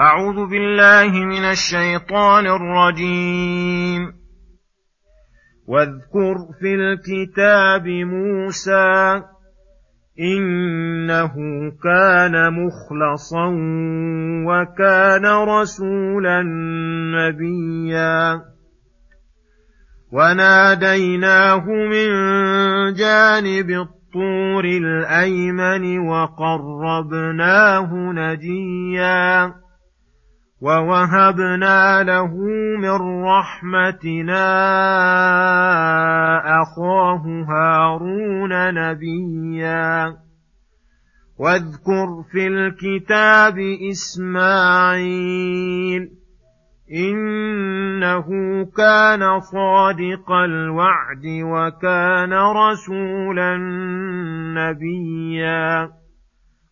أعوذ بالله من الشيطان الرجيم. واذكر في الكتاب موسى إنه كان مخلصا وكان رسولا نبيا. وناديناه من جانب الطور الأيمن وقربناه نجيا. ووهبنا له من رحمتنا اخاه هارون نبيا واذكر في الكتاب اسماعيل انه كان صادق الوعد وكان رسولا نبيا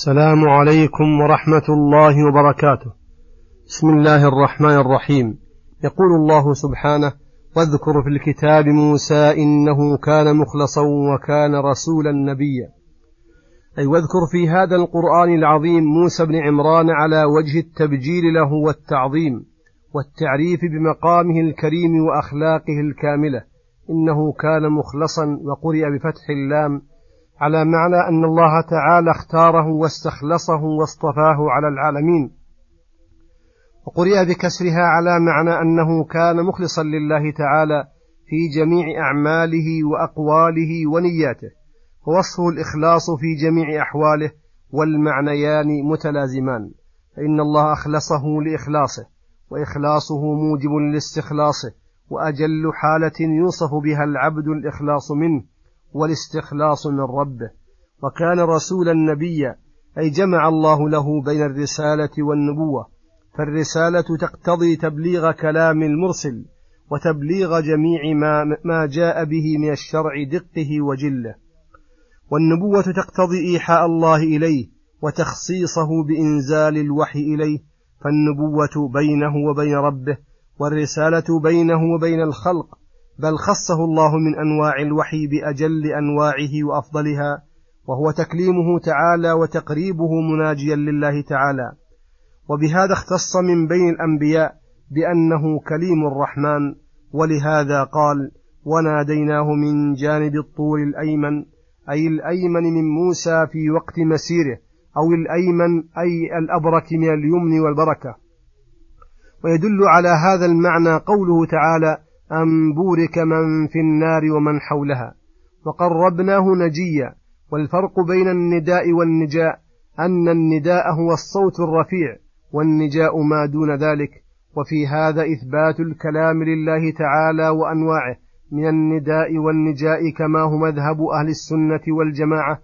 السلام عليكم ورحمة الله وبركاته. بسم الله الرحمن الرحيم. يقول الله سبحانه: واذكر في الكتاب موسى إنه كان مخلصا وكان رسولا نبيا. أي واذكر في هذا القرآن العظيم موسى بن عمران على وجه التبجيل له والتعظيم والتعريف بمقامه الكريم وأخلاقه الكاملة. إنه كان مخلصا وقرئ بفتح اللام على معنى أن الله تعالى اختاره واستخلصه واصطفاه على العالمين. وقرئ بكسرها على معنى أنه كان مخلصا لله تعالى في جميع أعماله وأقواله ونياته ووصفه الإخلاص في جميع أحواله والمعنيان متلازمان فإن الله أخلصه لإخلاصه وإخلاصه موجب لاستخلاصه وأجل حالة يوصف بها العبد الإخلاص منه. والاستخلاص من ربه. وكان رسولا نبيا أي جمع الله له بين الرسالة والنبوة. فالرسالة تقتضي تبليغ كلام المرسل وتبليغ جميع ما, ما جاء به من الشرع دقه وجله. والنبوة تقتضي إيحاء الله إليه وتخصيصه بإنزال الوحي إليه. فالنبوة بينه وبين ربه والرسالة بينه وبين الخلق. بل خصه الله من أنواع الوحي بأجل أنواعه وأفضلها وهو تكليمه تعالى وتقريبه مناجيا لله تعالى. وبهذا اختص من بين الأنبياء بأنه كليم الرحمن ولهذا قال وناديناه من جانب الطور الأيمن أي الأيمن من موسى في وقت مسيره أو الأيمن أي الأبرك من اليمن والبركة. ويدل على هذا المعنى قوله تعالى أم بورك من في النار ومن حولها. وقربناه نجيا. والفرق بين النداء والنجاء. أن النداء هو الصوت الرفيع. والنجاء ما دون ذلك. وفي هذا إثبات الكلام لله تعالى وأنواعه. من النداء والنجاء كما هو مذهب أهل السنة والجماعة.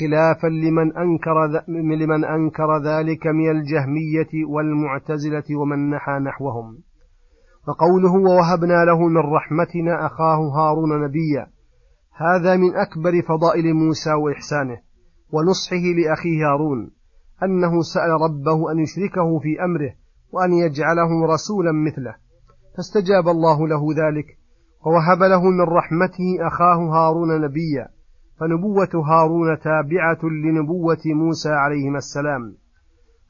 خلافا لمن أنكر, لمن أنكر ذلك من الجهمية والمعتزلة ومن نحى نحوهم. وقوله ووهبنا له من رحمتنا أخاه هارون نبيا. هذا من أكبر فضائل موسى وإحسانه ونصحه لأخيه هارون أنه سأل ربه أن يشركه في أمره وأن يجعله رسولا مثله. فاستجاب الله له ذلك ووهب له من رحمته أخاه هارون نبيا. فنبوة هارون تابعة لنبوة موسى عليهما السلام.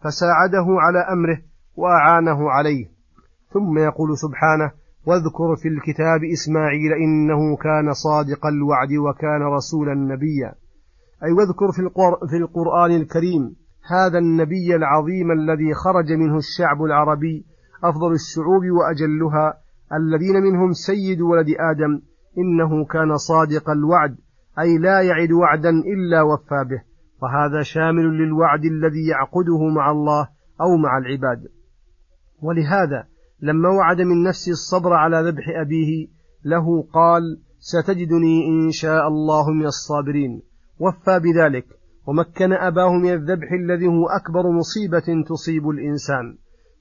فساعده على أمره وأعانه عليه. ثم يقول سبحانه واذكر في الكتاب إسماعيل إنه كان صادق الوعد وكان رسولا نبيا. أي واذكر في القرآن الكريم هذا النبي العظيم الذي خرج منه الشعب العربي أفضل الشعوب وأجلها الذين منهم سيد ولد آدم إنه كان صادق الوعد أي لا يعد وعدا إلا وفى به. وهذا شامل للوعد الذي يعقده مع الله أو مع العباد. ولهذا لما وعد من نفسه الصبر على ذبح أبيه له قال ستجدني إن شاء الله من الصابرين وفى بذلك ومكن أباه من الذبح الذي هو أكبر مصيبة تصيب الإنسان.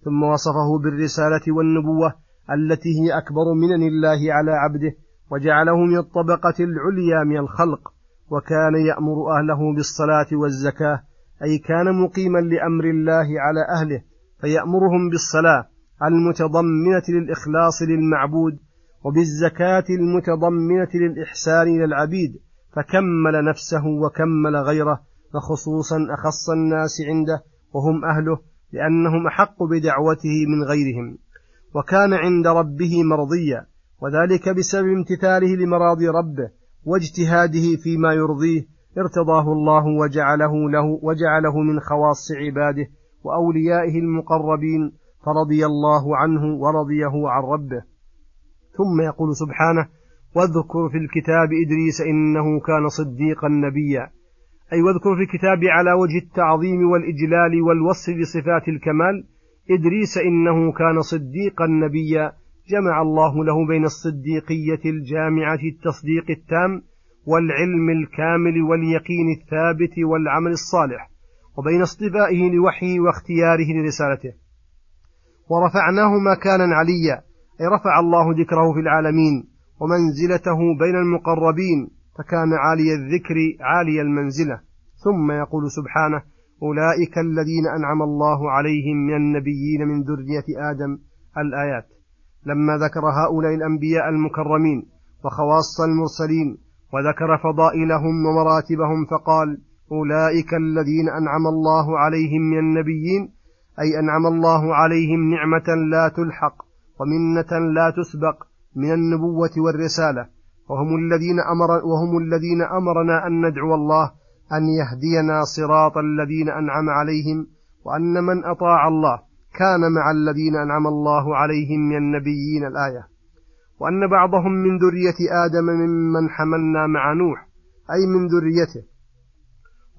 ثم وصفه بالرسالة والنبوة التي هي أكبر منن الله على عبده وجعله من الطبقة العليا من الخلق وكان يأمر أهله بالصلاة والزكاة أي كان مقيما لأمر الله على أهله فيأمرهم بالصلاة المتضمنة للإخلاص للمعبود وبالزكاة المتضمنة للإحسان إلى العبيد فكمل نفسه وكمل غيره فخصوصا أخص الناس عنده وهم أهله لأنهم أحق بدعوته من غيرهم. وكان عند ربه مرضيا وذلك بسبب امتثاله لمراضي ربه واجتهاده فيما يرضيه ارتضاه الله وجعله له وجعله من خواص عباده وأوليائه المقربين فرضي الله عنه ورضيه عن ربه. ثم يقول سبحانه واذكر في الكتاب إدريس إنه كان صديقا نبيا. أي واذكر في الكتاب على وجه التعظيم والإجلال والوصف بصفات الكمال إدريس إنه كان صديقا نبيا. جمع الله له بين الصديقية الجامعة التصديق التام والعلم الكامل واليقين الثابت والعمل الصالح وبين اصطفائه لوحيه واختياره لرسالته. ورفعناه مكانا عليا أي رفع الله ذكره في العالمين ومنزلته بين المقربين فكان عالي الذكر عالي المنزلة. ثم يقول سبحانه أولئك الذين أنعم الله عليهم من النبيين من ذرية آدم الآيات. لما ذكر هؤلاء الأنبياء المكرمين وخواص المرسلين وذكر فضائلهم ومراتبهم فقال أولئك الذين أنعم الله عليهم من النبيين أي أنعم الله عليهم نعمة لا تلحق ومنة لا تسبق من النبوة والرسالة. وهم الذين أمر وهم الذين أمرنا أن ندعو الله أن يهدينا صراط الذين أنعم عليهم وأن من أطاع الله كان مع الذين أنعم الله عليهم من النبيين الآية. وأن بعضهم من ذرية آدم ممن حملنا مع نوح أي من ذريته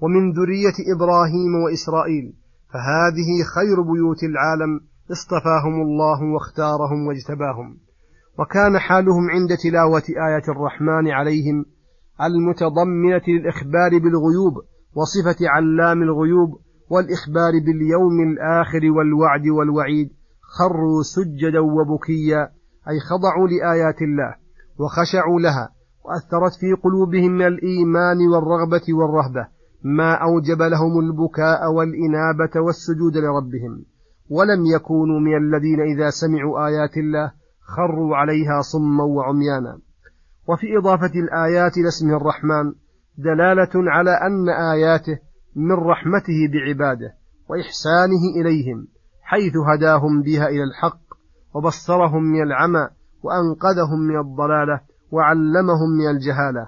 ومن ذرية إبراهيم وإسرائيل فهذه خير بيوت العالم اصطفاهم الله واختارهم واجتباهم. وكان حالهم عند تلاوة آية الرحمن عليهم المتضمنة للإخبار بالغيوب وصفة علام الغيوب والإخبار باليوم الآخر والوعد والوعيد. خروا سجدا وبكيا أي خضعوا لآيات الله وخشعوا لها وأثرت في قلوبهم من الإيمان والرغبة والرهبة. ما أوجب لهم البكاء والإنابة والسجود لربهم ولم يكونوا من الذين إذا سمعوا آيات الله خروا عليها صما وعميانا. وفي إضافة الآيات إلى اسمه الرحمن دلالة على أن آياته من رحمته بعباده وإحسانه إليهم حيث هداهم بها إلى الحق وبصرهم من العمى وأنقذهم من الضلالة وعلمهم من الجهالة.